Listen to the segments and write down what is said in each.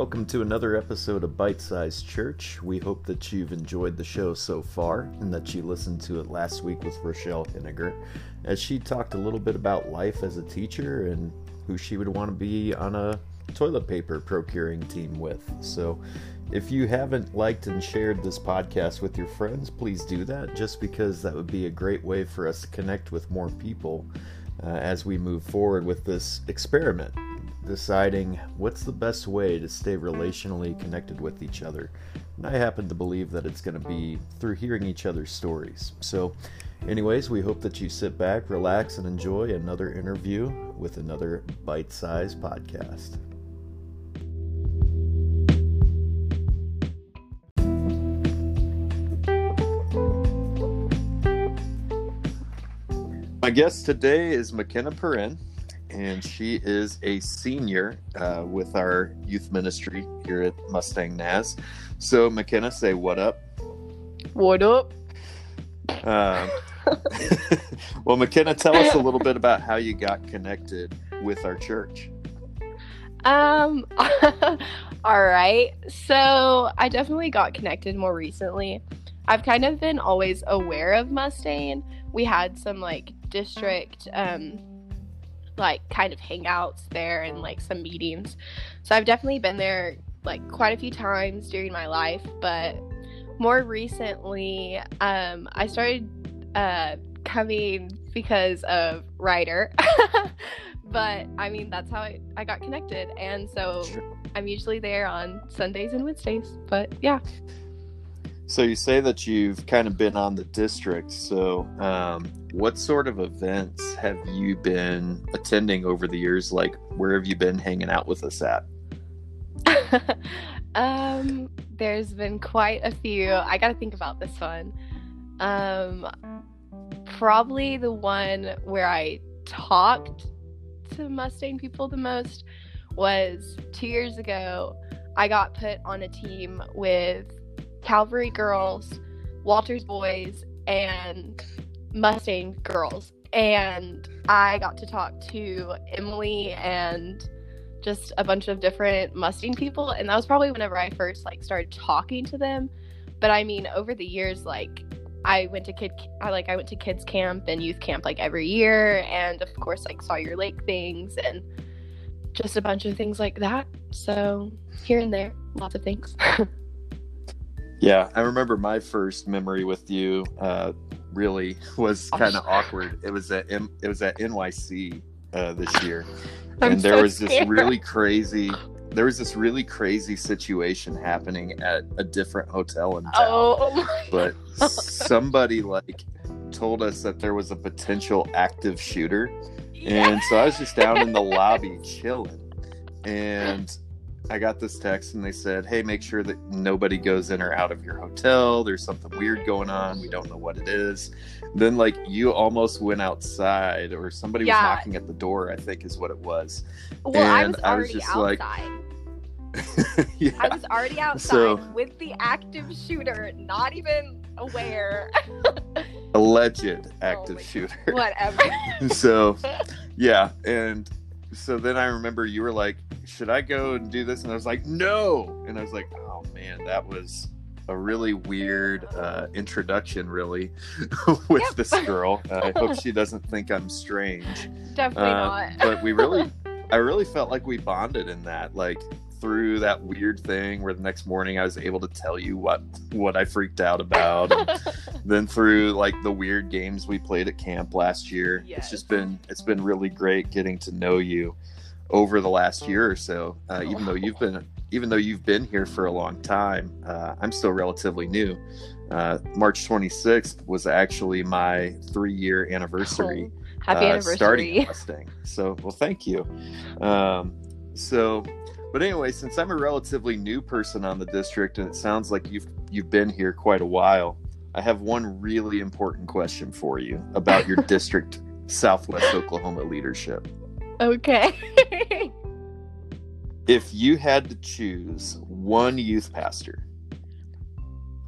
welcome to another episode of Bite Size Church. We hope that you've enjoyed the show so far and that you listened to it last week with Rochelle Henniger as she talked a little bit about life as a teacher and who she would want to be on a toilet paper procuring team with. So, if you haven't liked and shared this podcast with your friends, please do that just because that would be a great way for us to connect with more people uh, as we move forward with this experiment deciding what's the best way to stay relationally connected with each other. And I happen to believe that it's going to be through hearing each other's stories. So, anyways, we hope that you sit back, relax, and enjoy another interview with another bite sized podcast. My guest today is McKenna Perrin and she is a senior uh, with our youth ministry here at Mustang Naz. So, McKenna, say what up. What up? Um, well, McKenna, tell us a little bit about how you got connected with our church. Um, all right. So, I definitely got connected more recently. I've kind of been always aware of Mustang. We had some like district um, like kind of hangouts there and like some meetings. So I've definitely been there like quite a few times during my life, but more recently, um, I started uh, coming because of Ryder. but I mean, that's how I, I got connected. And so I'm usually there on Sundays and Wednesdays. But yeah. So you say that you've kind of been on the district. So um, what sort of events have you been attending over the years? Like, where have you been hanging out with us at? um, there's been quite a few. I got to think about this one. Um, probably the one where I talked to Mustang people the most was two years ago. I got put on a team with Calvary girls, Walters boys, and Mustang girls. And I got to talk to Emily and just a bunch of different Mustang people. And that was probably whenever I first like started talking to them. But I mean, over the years, like I went to kid, I like I went to kids camp and youth camp like every year, and of course like Sawyer Lake things and just a bunch of things like that. So here and there, lots of things. Yeah, I remember my first memory with you. Uh, really was kind of awkward. It was at M- it was at NYC uh, this year, I'm and there so was this scared. really crazy. There was this really crazy situation happening at a different hotel in town. Oh, my but somebody like told us that there was a potential active shooter, and so I was just down in the lobby chilling, and I got this text and they said, "Hey, make sure that nobody goes in or out of your hotel. There's something weird going on. We don't know what it is." Then like you almost went outside or somebody Yeah. was knocking at the door, I think is what it was. well, I was and I was already just like- outside. yeah. I was already outside So- with the active shooter, not even aware. Alleged oh active my- shooter. Whatever. so yeah and so then i remember you were like should i go and do this and i was like no and i was like oh man that was a really weird uh, introduction really with Yep. this girl uh, i hope she doesn't think i'm strange Definitely Uh, not. but we really i really felt like we bonded in that like through that weird thing where the next morning i was able to tell you what what i freaked out about then through like the weird games we played at camp last year it's just been it's been really great getting to know you over the last year or so uh, even though you've been even though you've been here for a long time uh, i'm still relatively new uh, march 26th was actually my three year anniversary Oh, Happy uh, starting anniversary. Mustang. So, well, thank you. Um, so, but anyway, since I'm a relatively new person on the district, and it sounds like you've you've been here quite a while, I have one really important question for you about your district, Southwest Oklahoma leadership. Okay. If you had to choose one youth pastor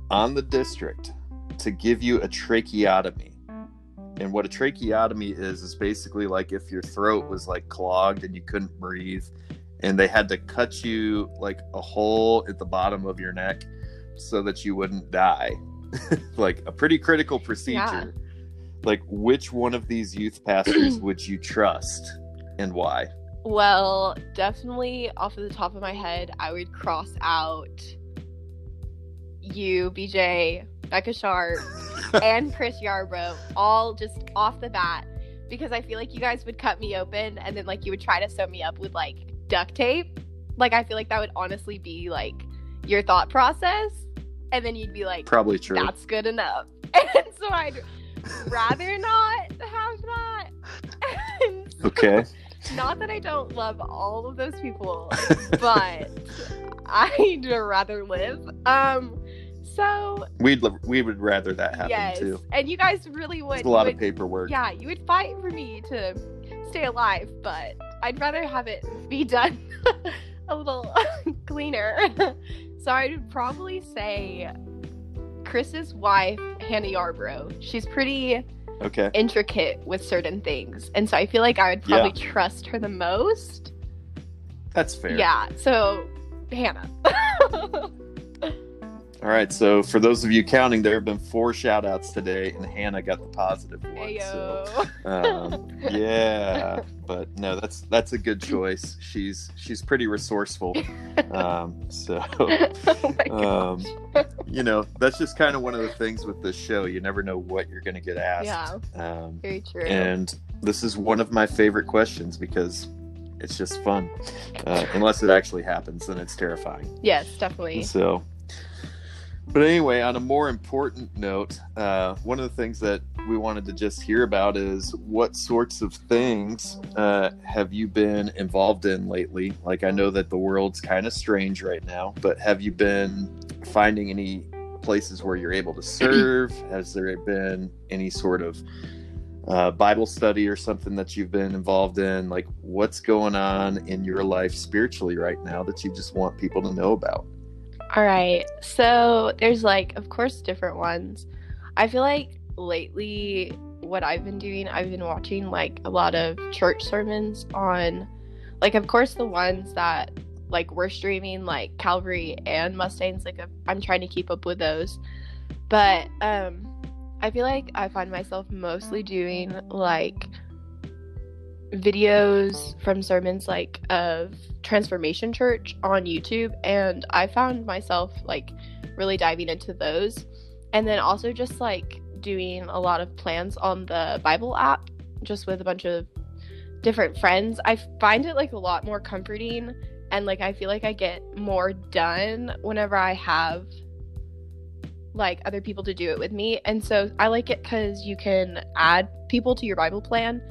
on the district to give you a tracheotomy, and what a tracheotomy is is basically like if your throat was like clogged and you couldn't breathe and they had to cut you like a hole at the bottom of your neck so that you wouldn't die. like a pretty critical procedure. Like, which one of these youth pastors would you trust and why? Well, definitely off of the top of my head, I would cross out you, BJ, Becca Sharp, and Chris Yarbrough, all just off the bat, because I feel like you guys would cut me open and then like you would try to sew me up with like duct tape. Like I feel like that would honestly be like your thought process, and then you'd be like, Probably true. "That's good enough." And so I'd rather not have that. So- Okay. not that I don't love all of those people, but I'd rather live. Um, so We'd we would rather that happen yes, too. and you guys really would. It's a lot you of paperwork. Yeah, you would fight for me to stay alive, but I'd rather have it be done a little cleaner. so I would probably say Chris's wife, Hannah Yarbrough. She's pretty Okay. intricate with certain things, and so I feel like I would probably trust her the most. That's fair. Yeah, so Hannah. All right. So for those of you counting, there have been four shout outs today, and Hannah got the positive one. So, um, yeah, but no, that's that's a good choice. She's she's pretty resourceful. Um, so oh um, you know, that's just kind of one of the things with this show. You never know what you're going to get asked. yeah, Um, very true. and this is one of my favorite questions because it's just fun. Uh, unless it actually happens, then it's terrifying. yes, definitely. So, but anyway, on a more important note, uh, one of the things that we wanted to just hear about is what sorts of things uh, have you been involved in lately? Like, I know that the world's kind of strange right now, but have you been finding any places where you're able to serve? Has there been any sort of uh, Bible study or something that you've been involved in? Like, what's going on in your life spiritually right now that you just want people to know about? All right. So there's like, of course, different ones. I feel like lately, what I've been doing, I've been watching like a lot of church sermons on, like, of course, the ones that like we're streaming, like Calvary and Mustangs. Like, I'm trying to keep up with those. But um, I feel like I find myself mostly doing like videos from sermons like of Transformation Church on YouTube and I found myself like really diving into those and then also just like doing a lot of plans on the Bible app just with a bunch of different friends. I find it like a lot more comforting and like I feel like I get more done whenever I have like other people to do it with me. And so I like it cuz you can add people to your Bible plan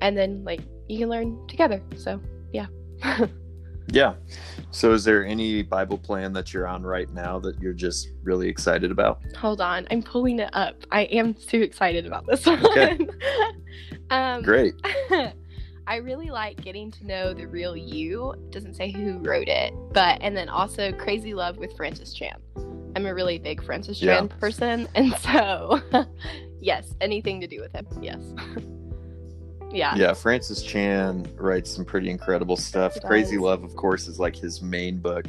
and then like you can learn together. So, yeah. Yeah. So, is there any Bible plan that you're on right now that you're just really excited about? Hold on, I'm pulling it up. I am too excited about this one. Okay. um, Great. I really like getting to know the real you. Doesn't say who wrote it, but and then also Crazy Love with Francis Chan. I'm a really big Francis Chan person, and so yes, anything to do with him. Yes. Yeah. Yeah, Francis Chan writes some pretty incredible stuff. He Crazy does. Love, of course, is like his main book.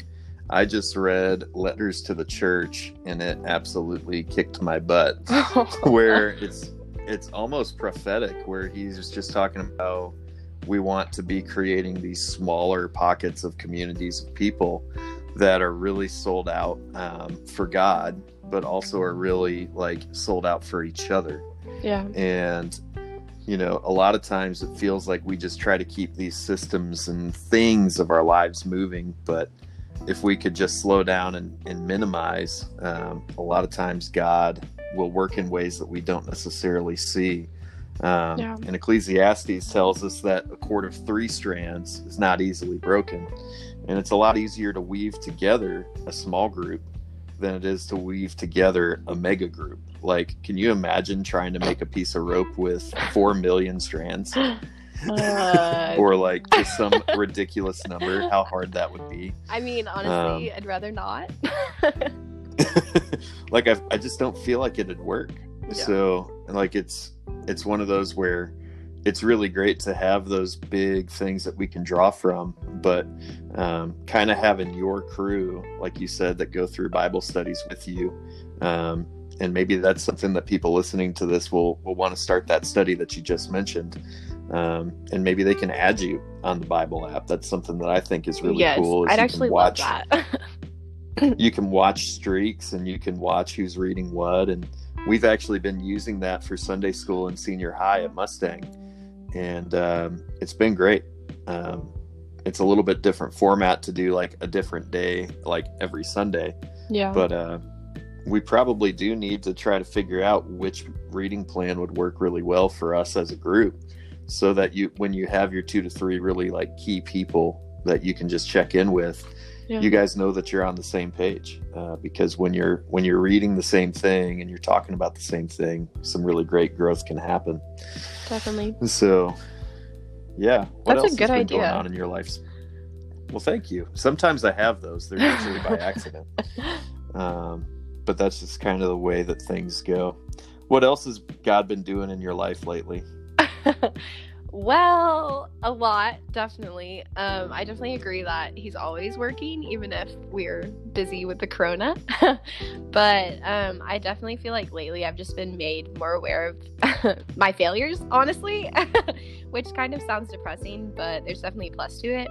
I just read Letters to the Church, and it absolutely kicked my butt. where it's it's almost prophetic where he's just talking about we want to be creating these smaller pockets of communities of people that are really sold out um, for god but also are really like sold out for each other yeah. and you know a lot of times it feels like we just try to keep these systems and things of our lives moving but if we could just slow down and, and minimize um, a lot of times god will work in ways that we don't necessarily see um, Yeah. and ecclesiastes tells us that a cord of three strands is not easily broken and it's a lot easier to weave together a small group than it is to weave together a mega group like can you imagine trying to make a piece of rope with four million strands Uh, or like just some ridiculous number how hard that would be I mean, honestly, Um, I'd rather not. like I, I just don't feel like it'd work Yeah. so and like it's it's one of those where it's really great to have those big things that we can draw from, but um, kind of having your crew, like you said, that go through Bible studies with you. Um, and maybe that's something that people listening to this will, will want to start that study that you just mentioned. Um, and maybe they can add you on the Bible app. That's something that I think is really yes, cool. I'd actually watch, love that. you can watch streaks and you can watch who's reading what. And we've actually been using that for Sunday school and senior high at Mustang and um, it's been great. Um, it's a little bit different format to do like a different day, like every Sunday. Yeah. But uh, we probably do need to try to figure out which reading plan would work really well for us as a group, so that you, when you have your two to three really like key people that you can just check in with, yeah. you guys know that you're on the same page. Uh, because when you're when you're reading the same thing and you're talking about the same thing, some really great growth can happen definitely. So, yeah, what That's else a good has been idea. going on in your life? Well, thank you. Sometimes I have those; they're usually by accident. Um, but that's just kind of the way that things go. What else has God been doing in your life lately? Well, a lot, definitely. Um, I definitely agree that he's always working, even if we're busy with the corona. but um, I definitely feel like lately I've just been made more aware of my failures, honestly, which kind of sounds depressing, but there's definitely a plus to it.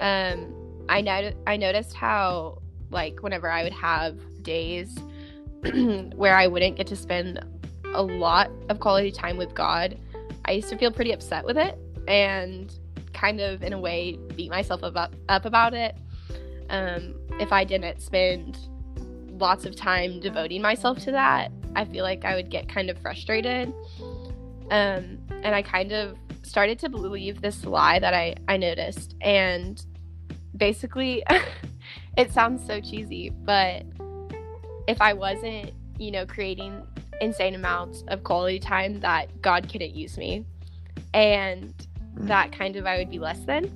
Um, I not- I noticed how like whenever I would have days where I wouldn't get to spend a lot of quality time with God I used to feel pretty upset with it and kind of, in a way, beat myself up, up about it. Um, if I didn't spend lots of time devoting myself to that, I feel like I would get kind of frustrated. Um, and I kind of started to believe this lie that I, I noticed. And basically, it sounds so cheesy, but if I wasn't, you know, creating insane amounts of quality time that God couldn't use me. And mm. that kind of I would be less than.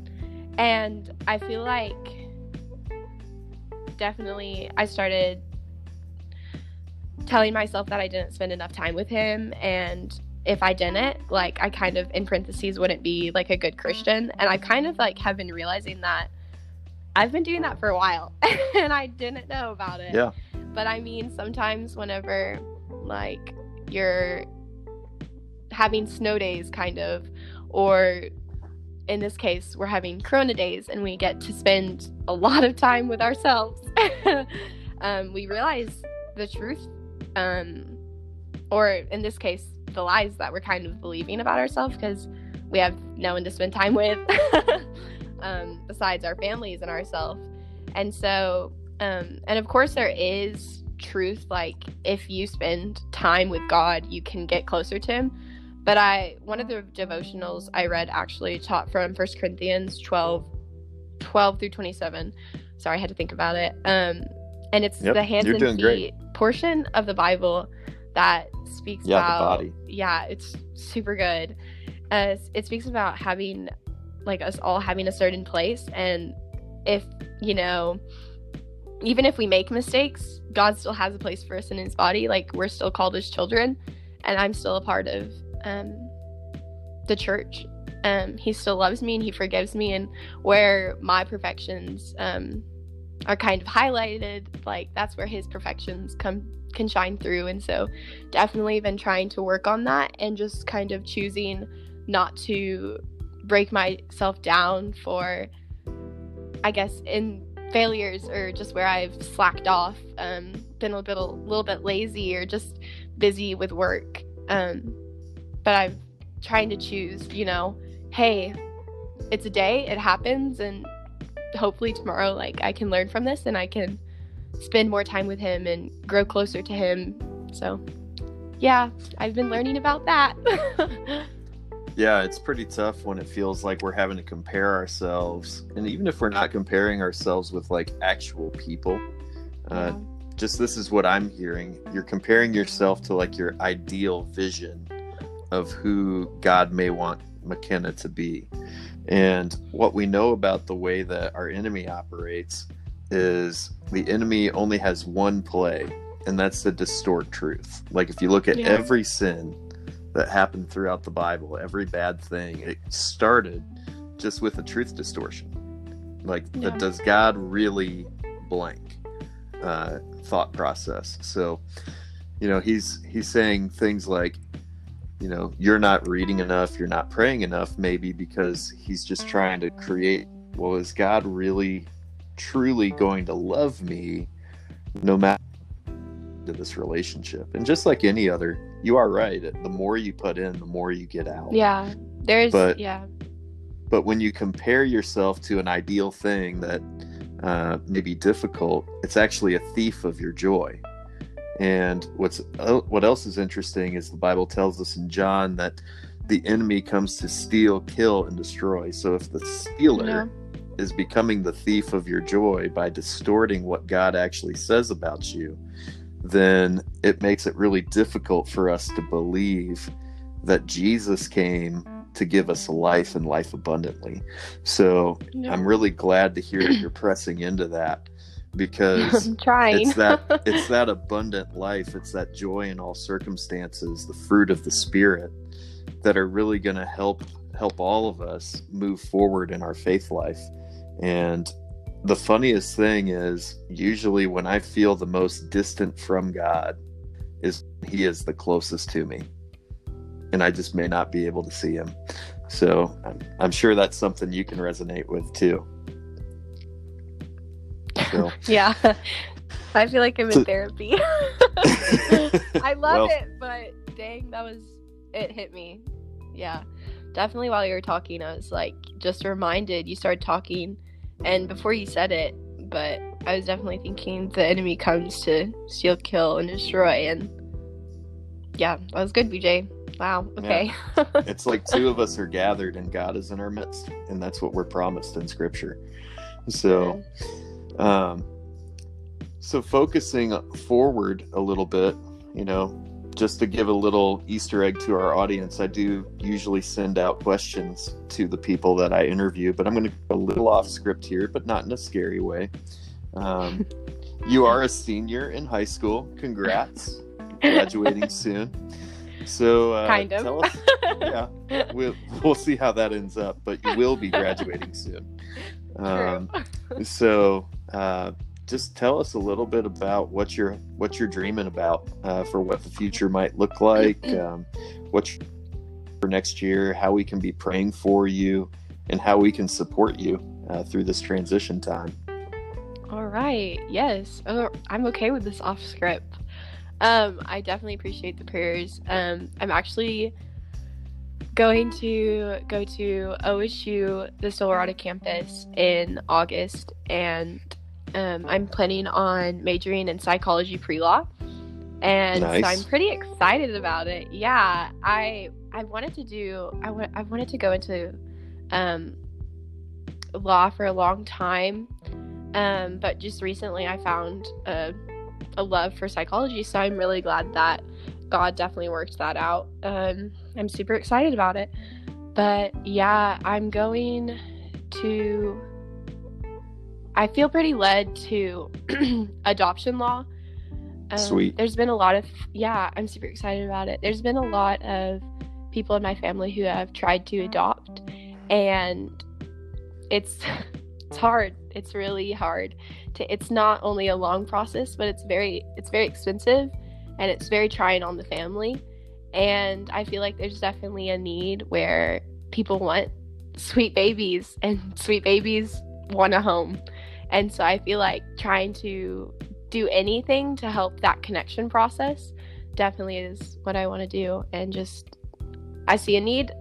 And I feel like definitely I started telling myself that I didn't spend enough time with him and if I didn't, like I kind of in parentheses wouldn't be like a good Christian. And I kind of like have been realizing that I've been doing that for a while and I didn't know about it. Yeah. But I mean sometimes whenever like you're having snow days kind of or in this case we're having corona days and we get to spend a lot of time with ourselves um, we realize the truth um, or in this case the lies that we're kind of believing about ourselves because we have no one to spend time with um, besides our families and ourselves and so um, and of course there is truth like if you spend time with God, you can get closer to him. But I one of the devotionals I read actually taught from First Corinthians 12 12 through 27. Sorry, I had to think about it. Um and it's yep, the hands and feet great. portion of the Bible that speaks yeah, about the body. yeah, it's super good. Uh, it speaks about having like us all having a certain place and if you know even if we make mistakes, God still has a place for us in his body. Like we're still called his children, and I'm still a part of um, the church. Um, he still loves me and he forgives me, and where my perfections um, are kind of highlighted, like that's where his perfections come can shine through. And so, definitely been trying to work on that and just kind of choosing not to break myself down for, I guess, in failures or just where I've slacked off, um, been a little, little bit lazy or just busy with work. Um, but I'm trying to choose, you know, hey, it's a day, it happens, and hopefully tomorrow, like, I can learn from this and I can spend more time with him and grow closer to him. So, yeah, I've been learning about that. Yeah, it's pretty tough when it feels like we're having to compare ourselves. And even if we're not comparing ourselves with like actual people, uh, yeah. just this is what I'm hearing. You're comparing yourself to like your ideal vision of who God may want McKenna to be. And what we know about the way that our enemy operates is the enemy only has one play, and that's to distort truth. Like if you look at yeah. every sin, that happened throughout the Bible, every bad thing, it started just with a truth distortion. Like, Yeah. that does God really blank uh, thought process? So, you know, he's he's saying things like, you know, you're not reading enough, you're not praying enough, maybe because he's just trying to create. Well, is God really, truly going to love me, no matter to this relationship? And just like any other, you are right. The more you put in, the more you get out. Yeah. There's But- yeah. But when you compare yourself to an ideal thing that uh, may be difficult, it's actually a thief of your joy. And what's uh, what else is interesting is the Bible tells us in John that the enemy comes to steal, kill, and destroy. So if the stealer Yeah. is becoming the thief of your joy by distorting what God actually says about you, then it makes it really difficult for us to believe that Jesus came to give us life and life abundantly. So Yeah. I'm really glad to hear that you're pressing into that because I'm trying. it's that it's that abundant life, it's that joy in all circumstances, the fruit of the spirit that are really going to help help all of us move forward in our faith life. And the funniest thing is usually when I feel the most distant from God is he is the closest to me. And I just may not be able to see him. So I'm, I'm sure that's something you can resonate with too. So yeah. I feel like I'm in therapy. I love Well- it, but dang, that was it hit me. Yeah. Definitely while you were talking, I was like just reminded you started talking and before you said it, but I was definitely thinking the enemy comes to steal, kill, and destroy and yeah, that was good, BJ. Wow. Okay. it's like two of us are gathered and God is in our midst, and that's what we're promised in Scripture. So, um, so focusing forward a little bit, you know, just to give a little Easter egg to our audience, I do usually send out questions to the people that I interview, but I'm going to go a little off script here, but not in a scary way. Um, you are a senior in high school. Congrats, graduating soon. So, uh, Kind of. tell us, yeah, we'll, we'll see how that ends up, but you will be graduating soon. Um, so, uh, just tell us a little bit about what you're what you're dreaming about uh, for what the future might look like, um, what for next year, how we can be praying for you, and how we can support you uh, through this transition time. All right. Yes. Oh, I'm okay with this off script. Um, I definitely appreciate the prayers. Um, I'm actually going to go to OSU, the Stillwater campus, in August, and um, I'm planning on majoring in psychology pre-law. And Nice. so I'm pretty excited about it. Yeah, I I wanted to do I wa- I wanted to go into um, law for a long time. Um, but just recently I found a, a love for psychology, so I'm really glad that God definitely worked that out. Um, I'm super excited about it. But yeah, I'm going to. I feel pretty led to adoption law. Um, Sweet. There's been a lot of. Yeah, I'm super excited about it. There's been a lot of people in my family who have tried to adopt, and it's it's hard it's really hard to it's not only a long process but it's very it's very expensive and it's very trying on the family and i feel like there's definitely a need where people want sweet babies and sweet babies want a home and so i feel like trying to do anything to help that connection process definitely is what i want to do and just i see a need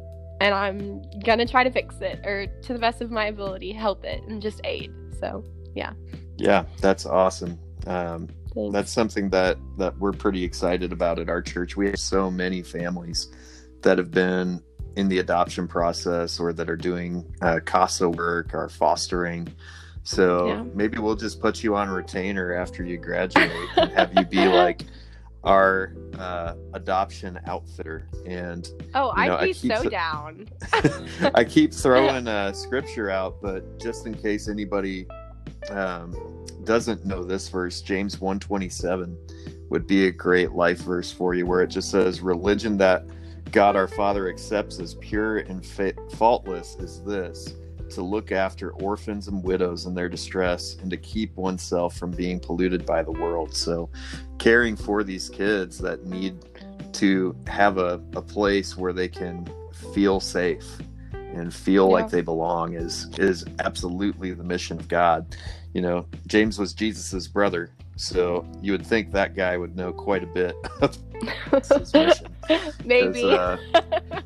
and I'm gonna try to fix it or to the best of my ability help it and just aid. So Yeah, Yeah, that's awesome. Um, that's something that that we're pretty excited about at our church. We have so many families that have been in the adoption process or that are doing uh, CASA work or fostering. So Yeah. maybe we'll just put you on retainer after you graduate and have you be like our uh, adoption outfitter. And oh, you know, I'd be so th- down. I keep throwing uh, scripture out, but just in case anybody um, doesn't know this verse, James one twenty seven would be a great life verse for you, where it just says, "Religion that God our Father accepts as pure and fa- faultless is this to look after orphans and widows in their distress and to keep oneself from being polluted by the world. So, caring for these kids that need to have a, a place where they can feel safe and feel yeah. like they belong is is absolutely the mission of God. You know, James was Jesus's brother, so you would think that guy would know quite a bit of his mission. Maybe uh,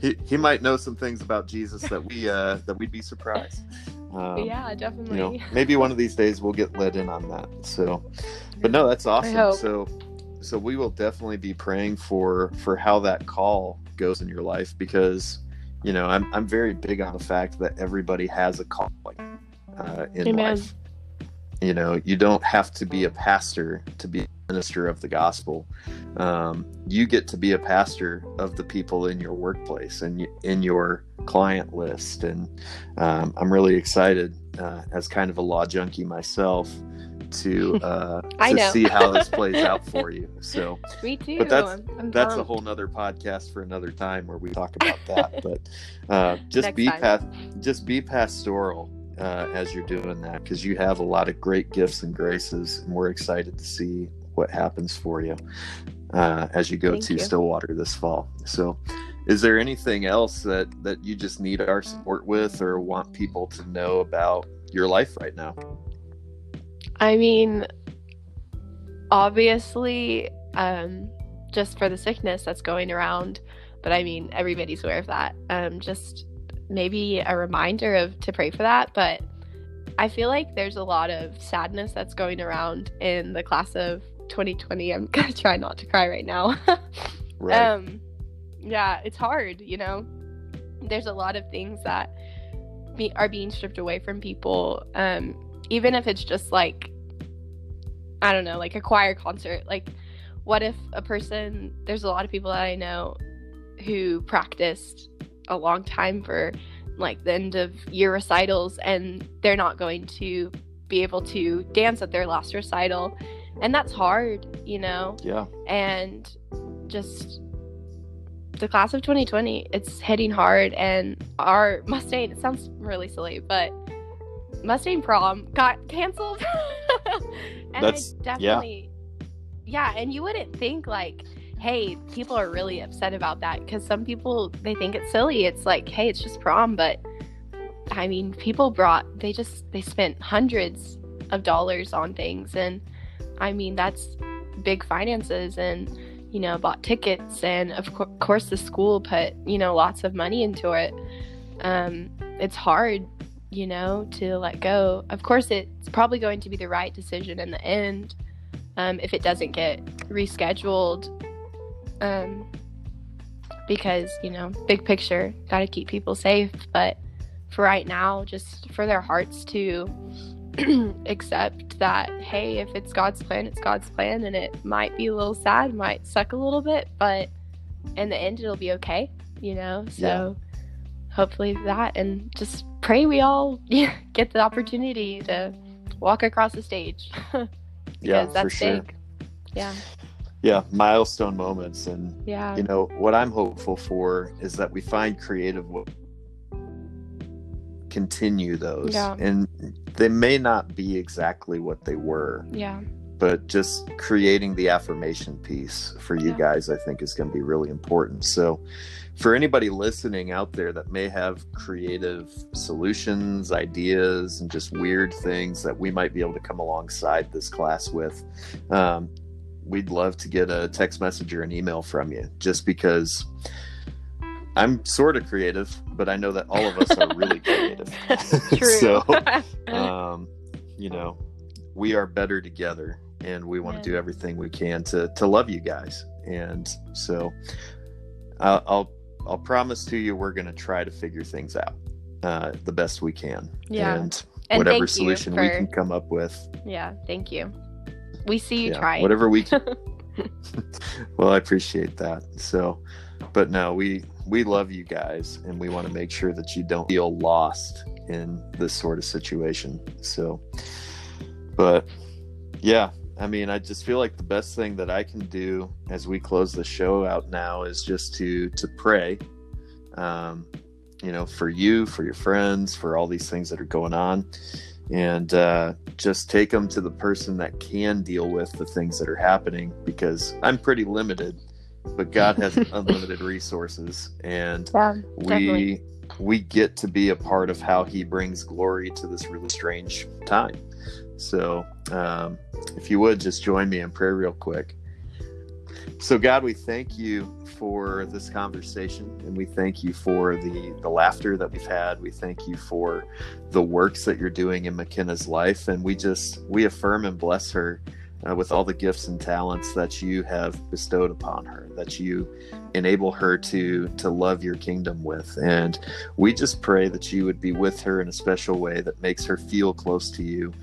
he, he might know some things about Jesus that we uh, that we'd be surprised. Um, yeah, definitely. You know, maybe one of these days we'll get let in on that. So, but no, that's awesome. So, so we will definitely be praying for for how that call goes in your life because, you know, I'm I'm very big on the fact that everybody has a calling uh, in Amen. life. You know, you don't have to be a pastor to be a minister of the gospel. Um, you get to be a pastor of the people in your workplace and in your client list. And um, I'm really excited uh, as kind of a law junkie myself to uh, to see how this plays out for you. So me too. But that's I'm that's a whole nother podcast for another time where we talk about that. but uh, just Next be pa- just be pastoral uh, as you're doing that because you have a lot of great gifts and graces, and we're excited to see what happens for you uh, as you go Thank to you. Stillwater this fall. So, is there anything else that that you just need our support with, or want people to know about your life right now? I mean, obviously, um, just for the sickness that's going around, but I mean, everybody's aware of that. Um, just maybe a reminder of to pray for that. But I feel like there's a lot of sadness that's going around in the class of 2020. I'm gonna try not to cry right now. right. Um, yeah, it's hard. You know, there's a lot of things that be, are being stripped away from people. Um, even if it's just like, I don't know, like a choir concert. Like, what if a person? There's a lot of people that I know who practiced a long time for like the end of year recitals and they're not going to be able to dance at their last recital and that's hard you know yeah and just the class of 2020 it's hitting hard and our mustang it sounds really silly but mustang prom got canceled and that's, I definitely yeah. yeah and you wouldn't think like hey, people are really upset about that because some people they think it's silly. It's like, hey, it's just prom, but I mean, people brought they just they spent hundreds of dollars on things and I mean, that's big finances and you know, bought tickets and of co- course the school put, you know, lots of money into it. Um it's hard, you know, to let go. Of course it's probably going to be the right decision in the end. Um, if it doesn't get rescheduled um, because you know, big picture, got to keep people safe. But for right now, just for their hearts to accept that, hey, if it's God's plan, it's God's plan, and it might be a little sad, might suck a little bit, but in the end, it'll be okay. You know, so. Yeah. Hopefully that, and just pray we all get the opportunity to walk across the stage. yeah, that's for sure. big. Yeah yeah milestone moments and yeah you know what i'm hopeful for is that we find creative continue those yeah. and they may not be exactly what they were yeah but just creating the affirmation piece for you yeah. guys i think is going to be really important so for anybody listening out there that may have creative solutions ideas and just weird things that we might be able to come alongside this class with um, we'd love to get a text message or an email from you just because I'm sort of creative, but I know that all of us are really creative. So, um, you know, we are better together and we want yeah. to do everything we can to, to love you guys. And so I'll, I'll, I'll promise to you, we're going to try to figure things out uh, the best we can. Yeah. And, and whatever solution for... we can come up with. Yeah. Thank you. We see you yeah, trying. Whatever we can. well, I appreciate that. So, but no, we we love you guys, and we want to make sure that you don't feel lost in this sort of situation. So, but yeah, I mean, I just feel like the best thing that I can do as we close the show out now is just to to pray, um, you know, for you, for your friends, for all these things that are going on, and uh, just take them to the person that can deal with the things that are happening because I'm pretty limited, but God has unlimited resources, and Yeah, we definitely. we get to be a part of how He brings glory to this really strange time. So, um, if you would just join me in prayer real quick. So, God, we thank you for this conversation, and we thank you for the the laughter that we've had. We thank you for the works that you're doing in McKenna's life, and we just we affirm and bless her uh, with all the gifts and talents that you have bestowed upon her, that you enable her to to love your kingdom with, and we just pray that you would be with her in a special way that makes her feel close to you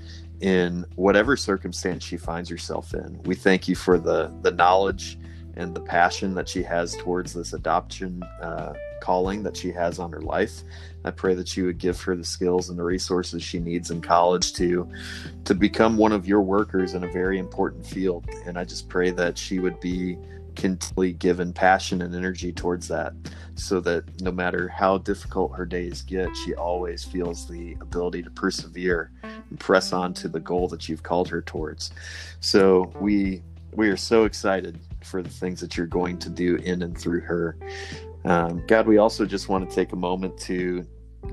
in whatever circumstance she finds herself in. We thank you for the the knowledge and the passion that she has towards this adoption uh, calling that she has on her life. I pray that you would give her the skills and the resources she needs in college to to become one of your workers in a very important field. And I just pray that she would be continually given passion and energy towards that so that no matter how difficult her days get, she always feels the ability to persevere and press on to the goal that you've called her towards. So we we are so excited for the things that you're going to do in and through her. Um, God, we also just want to take a moment to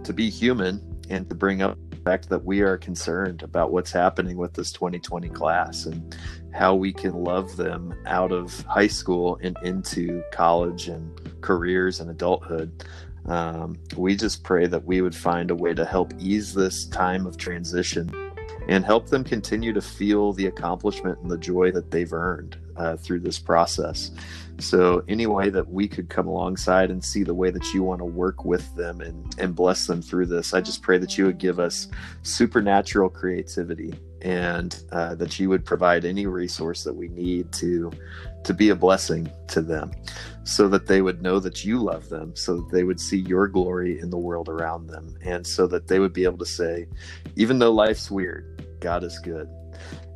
to be human and to bring up the fact that we are concerned about what's happening with this 2020 class and how we can love them out of high school and into college and careers and adulthood. Um, we just pray that we would find a way to help ease this time of transition and help them continue to feel the accomplishment and the joy that they've earned uh, through this process. So, any way that we could come alongside and see the way that you want to work with them and, and bless them through this, I just pray that you would give us supernatural creativity and uh, that you would provide any resource that we need to to be a blessing to them so that they would know that you love them so that they would see your glory in the world around them and so that they would be able to say even though life's weird god is good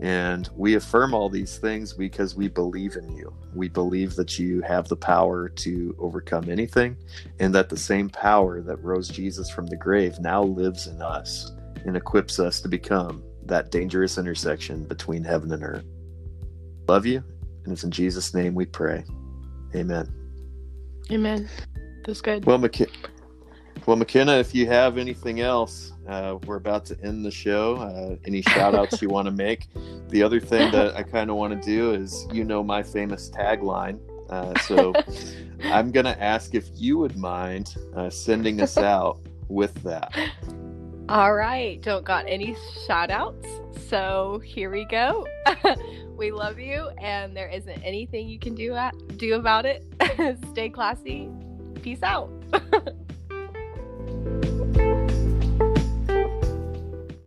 and we affirm all these things because we believe in you. We believe that you have the power to overcome anything, and that the same power that rose Jesus from the grave now lives in us and equips us to become that dangerous intersection between heaven and earth. Love you, and it's in Jesus' name we pray. Amen. Amen. That's good. Well, McK- well, McKenna, if you have anything else, uh, we're about to end the show. Uh, any shout outs you want to make? The other thing that I kind of want to do is, you know, my famous tagline. Uh, so I'm going to ask if you would mind uh, sending us out with that. All right. Don't got any shout outs. So here we go. we love you, and there isn't anything you can do at, do about it. Stay classy. Peace out. Bye.